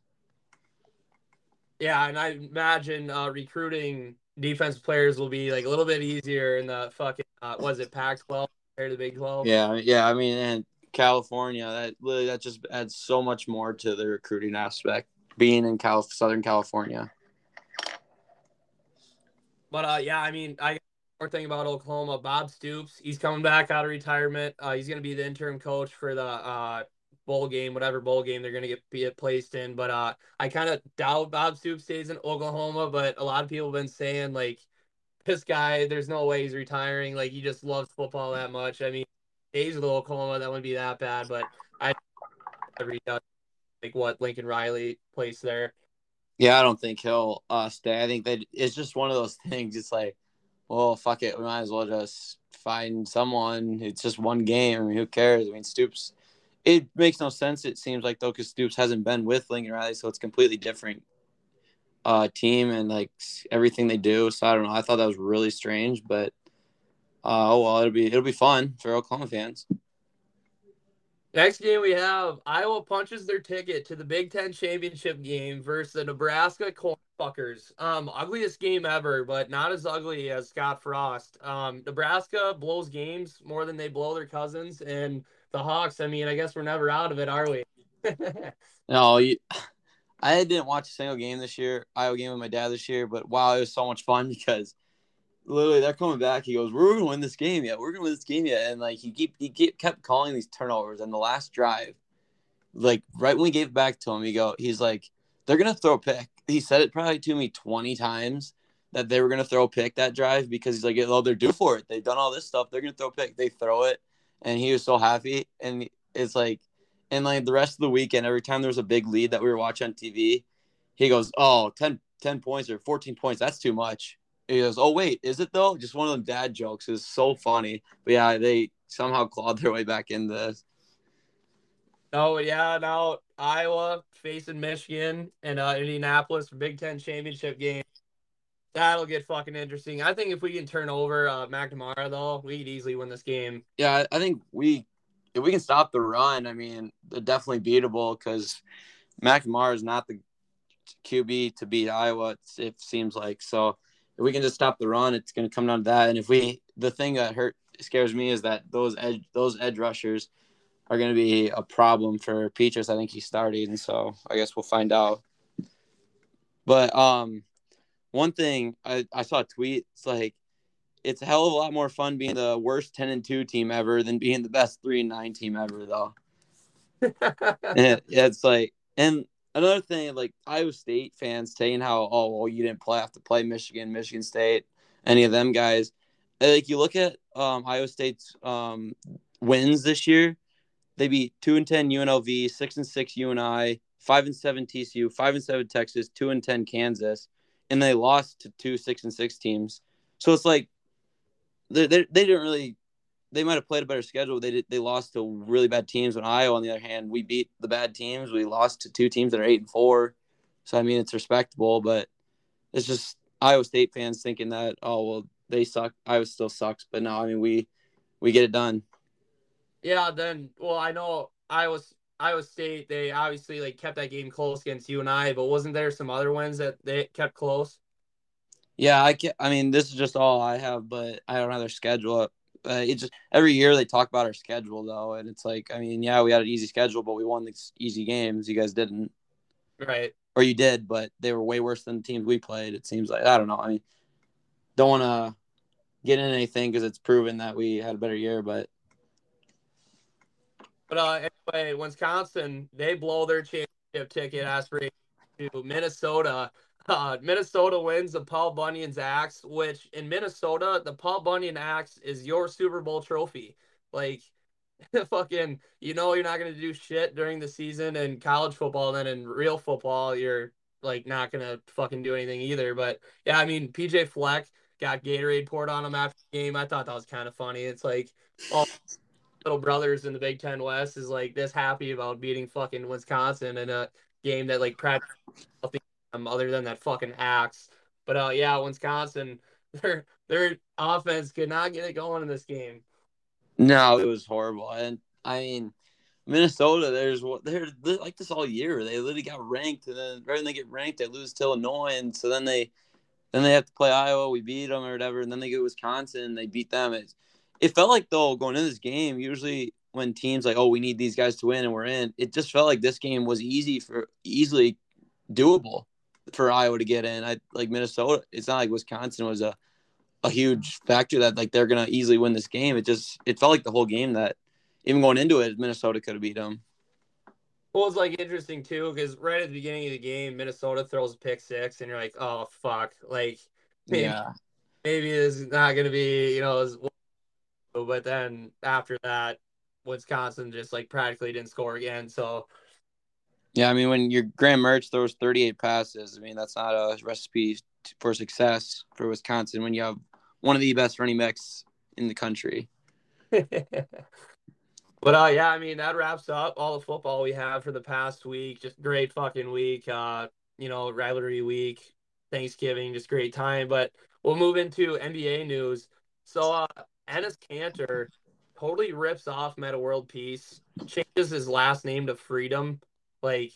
Speaker 1: Yeah, and I imagine uh, recruiting defense players will be like a little bit easier in the fucking uh, was it Pac-12 compared to the Big 12?
Speaker 2: Yeah, yeah. I mean, and California, that really that just adds so much more to the recruiting aspect. Being in Cal- Southern California.
Speaker 1: But uh, yeah, I mean, I thing about Oklahoma. Bob Stoops, he's coming back out of retirement. Uh, he's going to be the interim coach for the uh, bowl game, whatever bowl game they're going to get be placed in. But uh, I kind of doubt Bob Stoops stays in Oklahoma. But a lot of people have been saying like, this guy, there's no way he's retiring. Like he just loves football that much. I mean, days with Oklahoma, that wouldn't be that bad. But I every uh, like what Lincoln Riley placed there.
Speaker 2: Yeah, I don't think he'll uh, stay. I think that it's just one of those things. It's like, well, fuck it, we might as well just find someone. It's just one game. I mean, who cares? I mean, Stoops. It makes no sense. It seems like though, because Stoops hasn't been with Lincoln Riley, so it's completely different uh, team and like everything they do. So I don't know. I thought that was really strange, but uh, oh well, it'll be it'll be fun for Oklahoma fans.
Speaker 1: Next game we have Iowa punches their ticket to the Big Ten championship game versus the Nebraska Cornfuckers. Um, ugliest game ever, but not as ugly as Scott Frost. Um, Nebraska blows games more than they blow their cousins, and the Hawks. I mean, I guess we're never out of it, are we? *laughs*
Speaker 2: no, you, *sighs* I didn't watch a single game this year. Iowa game with my dad this year, but wow, it was so much fun *laughs* because literally they're coming back. He goes, "We're gonna win this game yet. We're gonna win this game yet." And like he keep he keep, kept calling these turnovers. And the last drive, like right when we gave back to him, he go, he's like, "They're gonna throw a pick." He said it probably to me twenty times that they were gonna throw a pick that drive because he's like, "Oh, they're due for it. They've done all this stuff. They're gonna throw a pick." They throw it, and he was so happy. And it's like, and like the rest of the weekend, every time there was a big lead that we were watching on TV, he goes, "Oh, 10, 10 points or 14 points. That's too much." He goes, "Oh wait, is it though?" Just one of them dad jokes. is so funny. But yeah, they somehow clawed their way back in this.
Speaker 1: Oh yeah, now Iowa facing Michigan and uh, Indianapolis for Big Ten championship game. That'll get fucking interesting. I think if we can turn over uh, McNamara though, we could easily win this game.
Speaker 2: Yeah, I think we if we can stop the run. I mean, they're definitely beatable because McNamara is not the QB to beat Iowa. It seems like so if we can just stop the run, it's going to come down to that. And if we, the thing that hurt scares me is that those edge those edge rushers are going to be a problem for Petras. I think he's starting, and so I guess we'll find out. But um, one thing I, I saw a tweet. It's like it's a hell of a lot more fun being the worst ten and two team ever than being the best three and nine team ever, though. *laughs* it, it's like, and another thing, like Iowa State fans saying how, oh, well, you didn't play have to play Michigan, Michigan State, any of them guys. Like you look at um, Iowa State's um, wins this year, they beat two and ten UNLV, six and six UNI, five and seven TCU, five and seven Texas, two and ten Kansas, and they lost to two six and six teams. So it's like they they, they didn't really. They might have played a better schedule. They did, they lost to really bad teams. When Iowa, on the other hand, we beat the bad teams. We lost to two teams that are eight and four. So I mean, it's respectable, but it's just Iowa State fans thinking that oh well they suck. Iowa still sucks, but no, I mean we we get it done.
Speaker 1: Yeah, then well I know Iowa Iowa State they obviously like kept that game close against UNI, but wasn't there some other ones that they kept close?
Speaker 2: Yeah, I can't. I mean, this is just all I have, but I don't have their schedule. Uh, it just every year they talk about our schedule though, and it's like I mean, yeah, we had an easy schedule, but we won these easy games. You guys didn't,
Speaker 1: right?
Speaker 2: Or you did, but they were way worse than the teams we played. It seems like I don't know. I mean, don't want to get in anything because it's proven that we had a better year, but
Speaker 1: but uh, anyway, Wisconsin they blow their championship ticket aspiration to Minnesota. Uh, Minnesota wins the Paul Bunyan's axe, which in Minnesota the Paul Bunyan axe is your Super Bowl trophy. Like, *laughs* fucking, you know you're not gonna do shit during the season in college football. Then in real football, you're like not gonna fucking do anything either. But yeah, I mean PJ Fleck got Gatorade poured on him after the game. I thought that was kind of funny. It's like all little brothers in the Big Ten West is like this happy about beating fucking Wisconsin in a game that like practically nothing other than that fucking axe. But uh, yeah, Wisconsin, *laughs* their their offense could not get it going in this game.
Speaker 2: No, it was horrible, and I mean. Minnesota, there's what they're, like this all year. They literally got ranked, and then right when they get ranked, they lose to Illinois, and so then they then they have to play Iowa. We beat them or whatever, and then they get Wisconsin. They beat them. It's, it felt like though going into this game, usually when teams like, oh, we need these guys to win and we're in, it just felt like this game was easy for easily doable for Iowa to get in. I like Minnesota. It's not like Wisconsin was a a huge factor that like they're gonna easily win this game. It just it felt like the whole game that even going into it, Minnesota could have beat them.
Speaker 1: Well, it's like interesting too because right at the beginning of the game, Minnesota throws a pick six, and you're like, oh fuck, like *laughs* maybe, yeah, maybe this is not gonna be you know as but then after that, Wisconsin just like practically didn't score again. So
Speaker 2: yeah, I mean when your Graham Mertz throws 38 passes, I mean that's not a recipe for success for Wisconsin when you have one of the best running backs in the country. *laughs*
Speaker 1: but uh yeah, I mean that wraps up all the football we have for the past week. Just great fucking week. Uh, you know, rivalry week, Thanksgiving, just great time. But we'll move into NBA news. So uh Enes Kanter totally rips off Metta World Peace, changes his last name to Freedom. Like,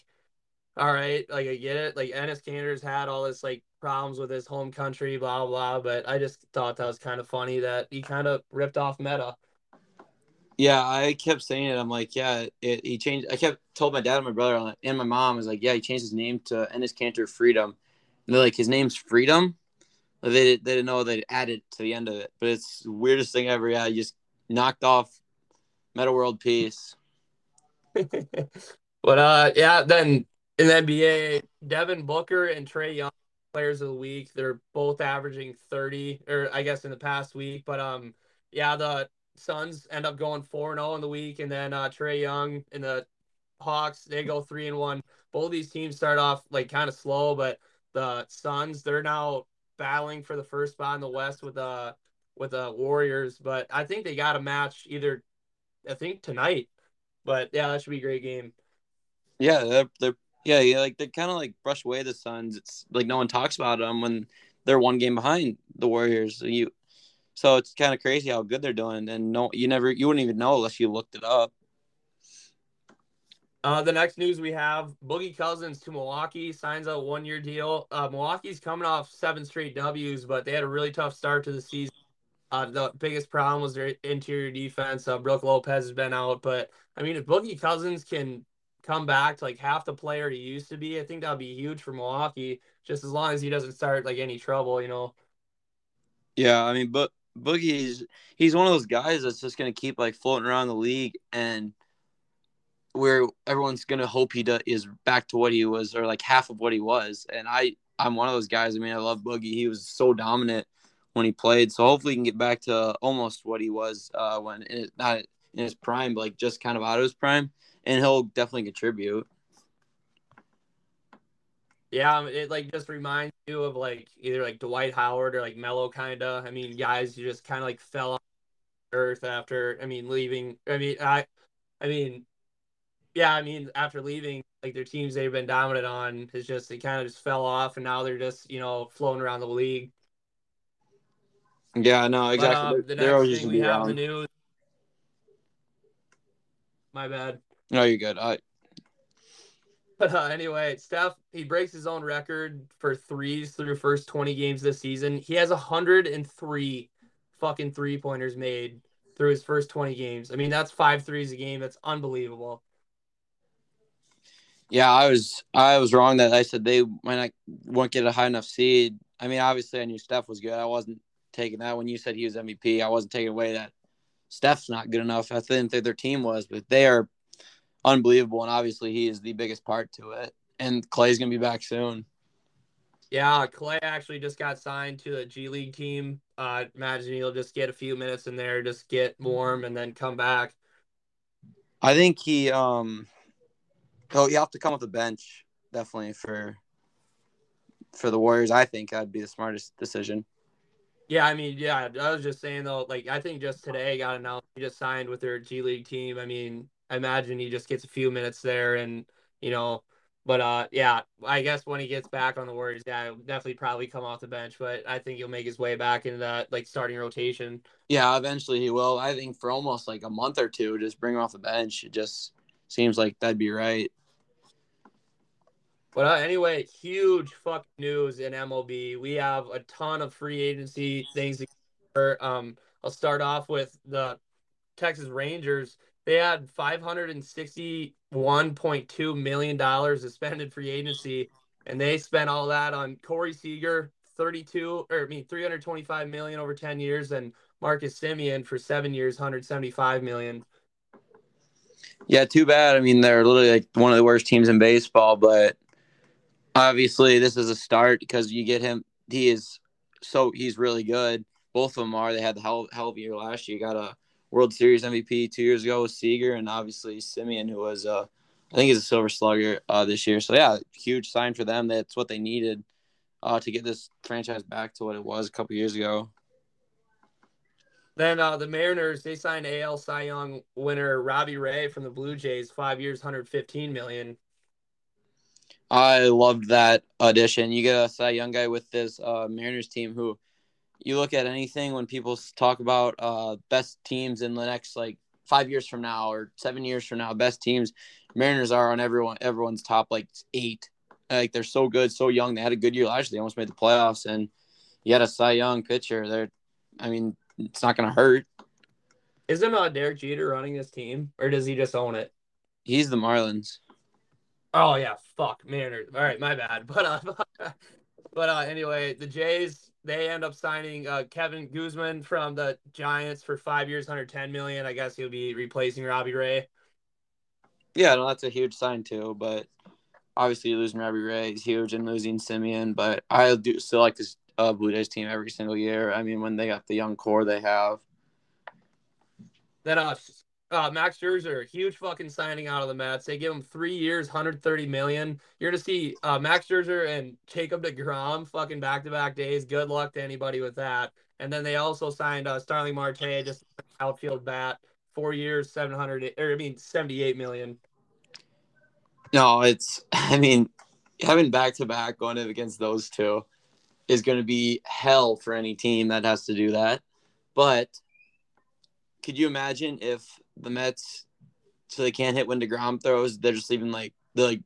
Speaker 1: all right, like I get it. Like Enes Kanter's had all this like problems with his home country, blah blah. But I just thought that was kind of funny that he kind of ripped off Metta.
Speaker 2: Yeah, I kept saying it. I'm like, yeah, it, he changed. I kept told my dad and my brother and my mom was like, yeah, he changed his name to Enes Kanter Freedom. And they're like, his name's Freedom. They, they didn't know they added to the end of it, but it's the weirdest thing ever. Yeah, you just knocked off Metta World Peace. *laughs*
Speaker 1: but uh, yeah, then in the NBA, Devin Booker and Trae Young, players of the week. They're both averaging 30, or I guess in the past week. But um, yeah, the Suns end up going 4 0 in the week, and then uh, Trae Young and the Hawks, they go 3 and 1. Both these teams start off like kind of slow, but the Suns, they're now battling for the first spot in the West with uh with the uh, Warriors, but I think they got a match either I think tonight. But yeah, that should be a great game.
Speaker 2: Yeah, they're, they're yeah, yeah, like they kind of like brush away the Suns. It's like no one talks about them when they're one game behind the Warriors. You, so it's kind of crazy how good they're doing, and no, you never, you wouldn't even know unless you looked it up.
Speaker 1: Uh, the next news we have Boogie Cousins to Milwaukee signs a one year deal. Uh, Milwaukee's coming off seven straight W's, but they had a really tough start to the season. Uh, the biggest problem was their interior defense. Uh, Brook Lopez has been out, but I mean, if Boogie Cousins can come back to like half the player he used to be, I think that'd be huge for Milwaukee. Just as long as he doesn't start like any trouble, you know.
Speaker 2: Yeah, I mean, but Boogie's he's one of those guys that's just gonna keep like floating around the league and where everyone's gonna hope he do, is back to what he was or like half of what he was. And I I'm one of those guys. I mean, I love Boogie. He was so dominant when he played. So hopefully he can get back to almost what he was uh, when it, not in his prime, but like just kind of out of his prime, and he'll definitely contribute.
Speaker 1: Yeah, um, it like just reminds you of like either like Dwight Howard or like Melo kind of. I mean, guys who just kind of like fell off earth after. I mean, leaving. I mean, I, I mean, yeah, I mean, after leaving like their teams they've been dominant on, is just they kind of just fell off, and now they're just you know floating around the league.
Speaker 2: Yeah, no, exactly.
Speaker 1: But, uh, the
Speaker 2: They're
Speaker 1: next thing we have the news. My bad.
Speaker 2: No, you're good. I *laughs*
Speaker 1: But uh, anyway, Steph he breaks his own record for threes through first 20 games this season. He has 103 fucking three pointers made through his first 20 games. I mean, that's five threes a game. That's unbelievable.
Speaker 2: Yeah, I was I was wrong that I said they might not won't get a high enough seed. I mean, obviously I knew Steph was good. I wasn't taking that when you said he was MVP. I wasn't taking away that Steph's not good enough. I didn't think their team was, but they are unbelievable, and obviously he is the biggest part to it. And Clay's gonna be back soon.
Speaker 1: Yeah, Clay actually just got signed to a G League team. Uh, imagine he'll just get a few minutes in there, just get warm, and then come back.
Speaker 2: I think he um oh you have to come off the bench definitely for for the Warriors. I think that'd be the smartest decision.
Speaker 1: Yeah, I mean, yeah, I was just saying though, like I think just today got announced he just signed with their G League team. I mean, I imagine he just gets a few minutes there, and you know, but uh, yeah, I guess when he gets back on the Warriors, yeah, he'll definitely probably come off the bench, but I think he'll make his way back into that like starting rotation.
Speaker 2: Yeah, eventually he will. I think for almost like a month or two, just bring him off the bench. It just seems like that'd be right.
Speaker 1: But uh, anyway, huge fuck news in MLB. We have a ton of free agency things. To. Um, I'll start off with the Texas Rangers. They had five hundred and sixty-one point two million dollars to spend in free agency, and they spent all that on Corey Seager, thirty-two, or I mean, three hundred twenty-five million over ten years, and Marcus Semien for seven years, hundred seventy-five million.
Speaker 2: Yeah, too bad. I mean, they're literally like one of the worst teams in baseball, but obviously this is a start because you get him. He is so he's really good. Both of them are. They had the hell, hell of a year last year. Got a World Series MVP two years ago with Seager, and obviously Semien, who was uh, I think he's a Silver Slugger uh, this year. So yeah, huge sign for them. That's what they needed uh, to get this franchise back to what it was a couple years ago.
Speaker 1: Then uh, the Mariners they signed AL Cy Young winner Robbie Ray from the Blue Jays, five years, 115 million.
Speaker 2: I loved that audition. You get a Cy Young guy with this uh, Mariners team who you look at anything when people talk about uh, best teams in the next like five years from now or seven years from now, best teams, Mariners are on everyone everyone's top like eight. Like they're so good, so young. They had a good year last year. They almost made the playoffs, and you had a Cy Young pitcher. They're, I mean, it's not going to hurt.
Speaker 1: Isn't uh, Derek Jeter running this team, or does he just own it?
Speaker 2: He's the Marlins.
Speaker 1: Oh yeah, fuck Mariners. All right, my bad. *laughs* But uh, *laughs* but uh, anyway, the Jays they end up signing uh, Kevin Gausman from the Giants for five years, 110 million. I guess he'll be replacing Robbie Ray.
Speaker 2: Yeah, no, that's a huge sign too. But obviously, losing Robbie Ray is huge, and losing Semien. But I do still like this uh, Blue Jays team every single year. I mean, when they got the young core they have.
Speaker 1: Then uh, uh, Max Scherzer, huge fucking signing out of the Mets. They give him three years, 130 million. You're gonna see uh, Max Scherzer and Jacob DeGrom fucking back to back days. Good luck to anybody with that. And then they also signed uh, Starling Marte, just outfield bat, four years, 700, or I mean 78 million.
Speaker 2: No, it's. *laughs* I mean, having back to back going against those two is going to be hell for any team that has to do that. But could you imagine if the Mets, so they can't hit when Degrom throws, they're just even like they're like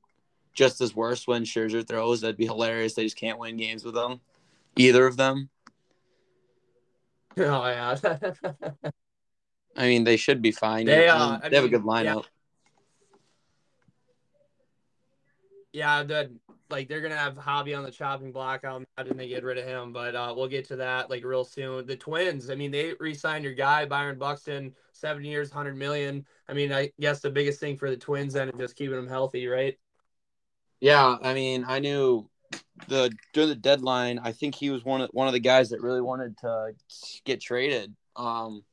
Speaker 2: just as worse when Scherzer throws? That'd be hilarious. They just can't win games with them, either of them.
Speaker 1: Oh yeah. *laughs*
Speaker 2: I mean, they should be fine.
Speaker 1: They, uh,
Speaker 2: I mean, they have a good lineup.
Speaker 1: yeah, the like they're gonna have Hobby on the chopping block. I'm imagine they get rid of him, but uh, we'll get to that like real soon. The Twins, I mean, they re-signed your guy Byron Buxton, seven years, hundred million. I mean, I guess the biggest thing for the Twins then is just keeping them healthy, right?
Speaker 2: Yeah, I mean, I knew the during the deadline. I think he was one of one of the guys that really wanted to get traded. Um,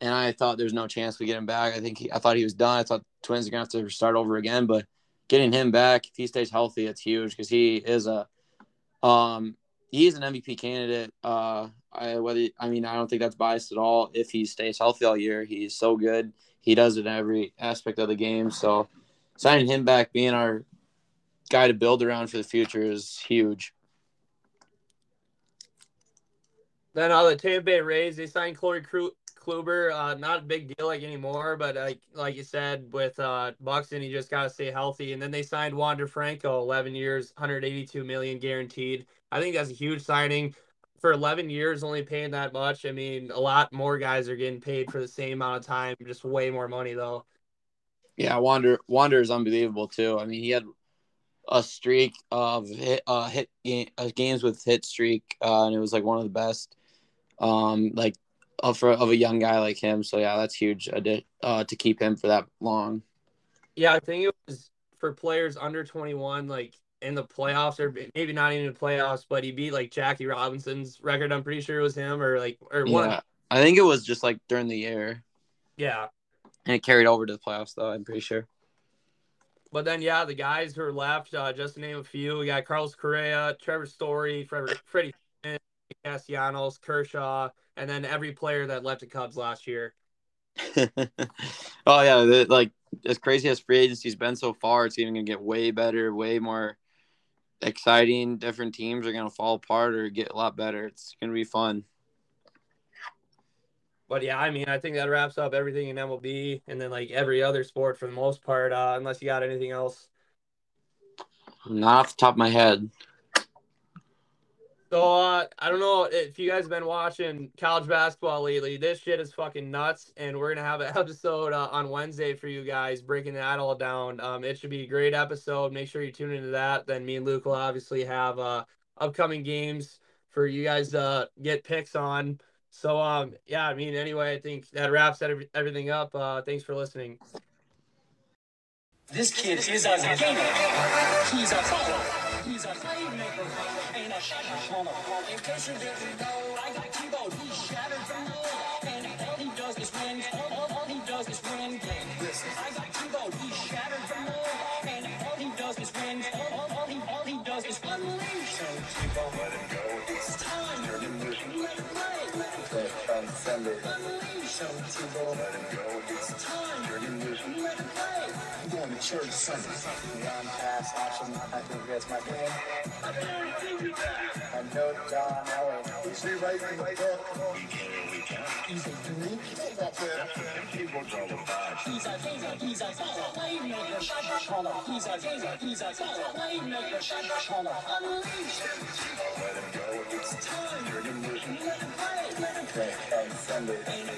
Speaker 2: and I thought there's no chance we get him back. I think he, I thought he was done. I thought Twins are gonna have to start over again, but getting him back, if he stays healthy, it's huge because he is a um he's an MVP candidate. Uh, I whether I mean I don't think that's biased at all. If he stays healthy all year, he's so good. He does it in every aspect of the game. So signing him back, being our guy to build around for the future, is huge.
Speaker 1: Then uh, the Tampa Bay Rays, they signed Corey Kluber. Uh, not a big deal like anymore, but like like you said with uh, Buxton, he just got to stay healthy. And then they signed Wander Franco, 11 years, 182 million guaranteed. I think that's a huge signing for 11 years, only paying that much. I mean, a lot more guys are getting paid for the same amount of time, just way more money though.
Speaker 2: Yeah, Wander Wander is unbelievable too. I mean, he had a streak of hit uh, hit game, uh, games with hit streak, uh, and it was like one of the best. Um, like of, for, of a young guy like him. So yeah, that's huge uh, to keep him for that long.
Speaker 1: Yeah, I think it was for players under 21, like in the playoffs or maybe not even the playoffs, but he beat like Jackie Robinson's record. I'm pretty sure it was him or like or one.
Speaker 2: Yeah, I think it was just like during the year.
Speaker 1: Yeah,
Speaker 2: and it carried over to the playoffs though. I'm pretty sure.
Speaker 1: But then, yeah, the guys who are left, uh, just to name a few, we got Carlos Correa, Trevor Story, Freddie Castellanos, Kershaw, and then every player that left the Cubs last year. *laughs*
Speaker 2: oh yeah, the, like as crazy as free agency's been so far, it's even gonna get way better, way more exciting. Different teams are gonna fall apart or get a lot better. It's gonna be fun.
Speaker 1: But yeah, I mean, I think that wraps up everything in MLB, and then like every other sport for the most part, uh, unless you got anything else.
Speaker 2: Not off the top of my head.
Speaker 1: So uh, I don't know if you guys have been watching college basketball lately. This shit is fucking nuts, and we're gonna have an *laughs* episode uh, on Wednesday for you guys, breaking that all down. Um, it should be a great episode. Make sure you tune into that. Then me and Luke will obviously have uh, upcoming games for you guys to get picks on. So um, yeah, I mean, anyway, I think that wraps everything up. Uh, thanks for listening. This kid is a gamer. He's a. He's a playmaker In case you didn't know, I got Tebow. He's shattered from low. And all he does is win. All, all, all he does is win. I got Tebow. He's shattered from low. And all he does is win. All, all, all, he, all he does is unleash. Tebow, let him go. It's time. Turn him loose. Let him play. Let him play. Transcend it. Unleash. Tebow, let I'm to church Sunday. Beyond past action, I think that's my plan. I guarantee you I know John Allen. He's rewriting the book. He's a unique He's a, he's a, he's a playmaker, He's a, he's a playmaker, Unleash Let him go. It's time. Let him play. Let him play. Send it.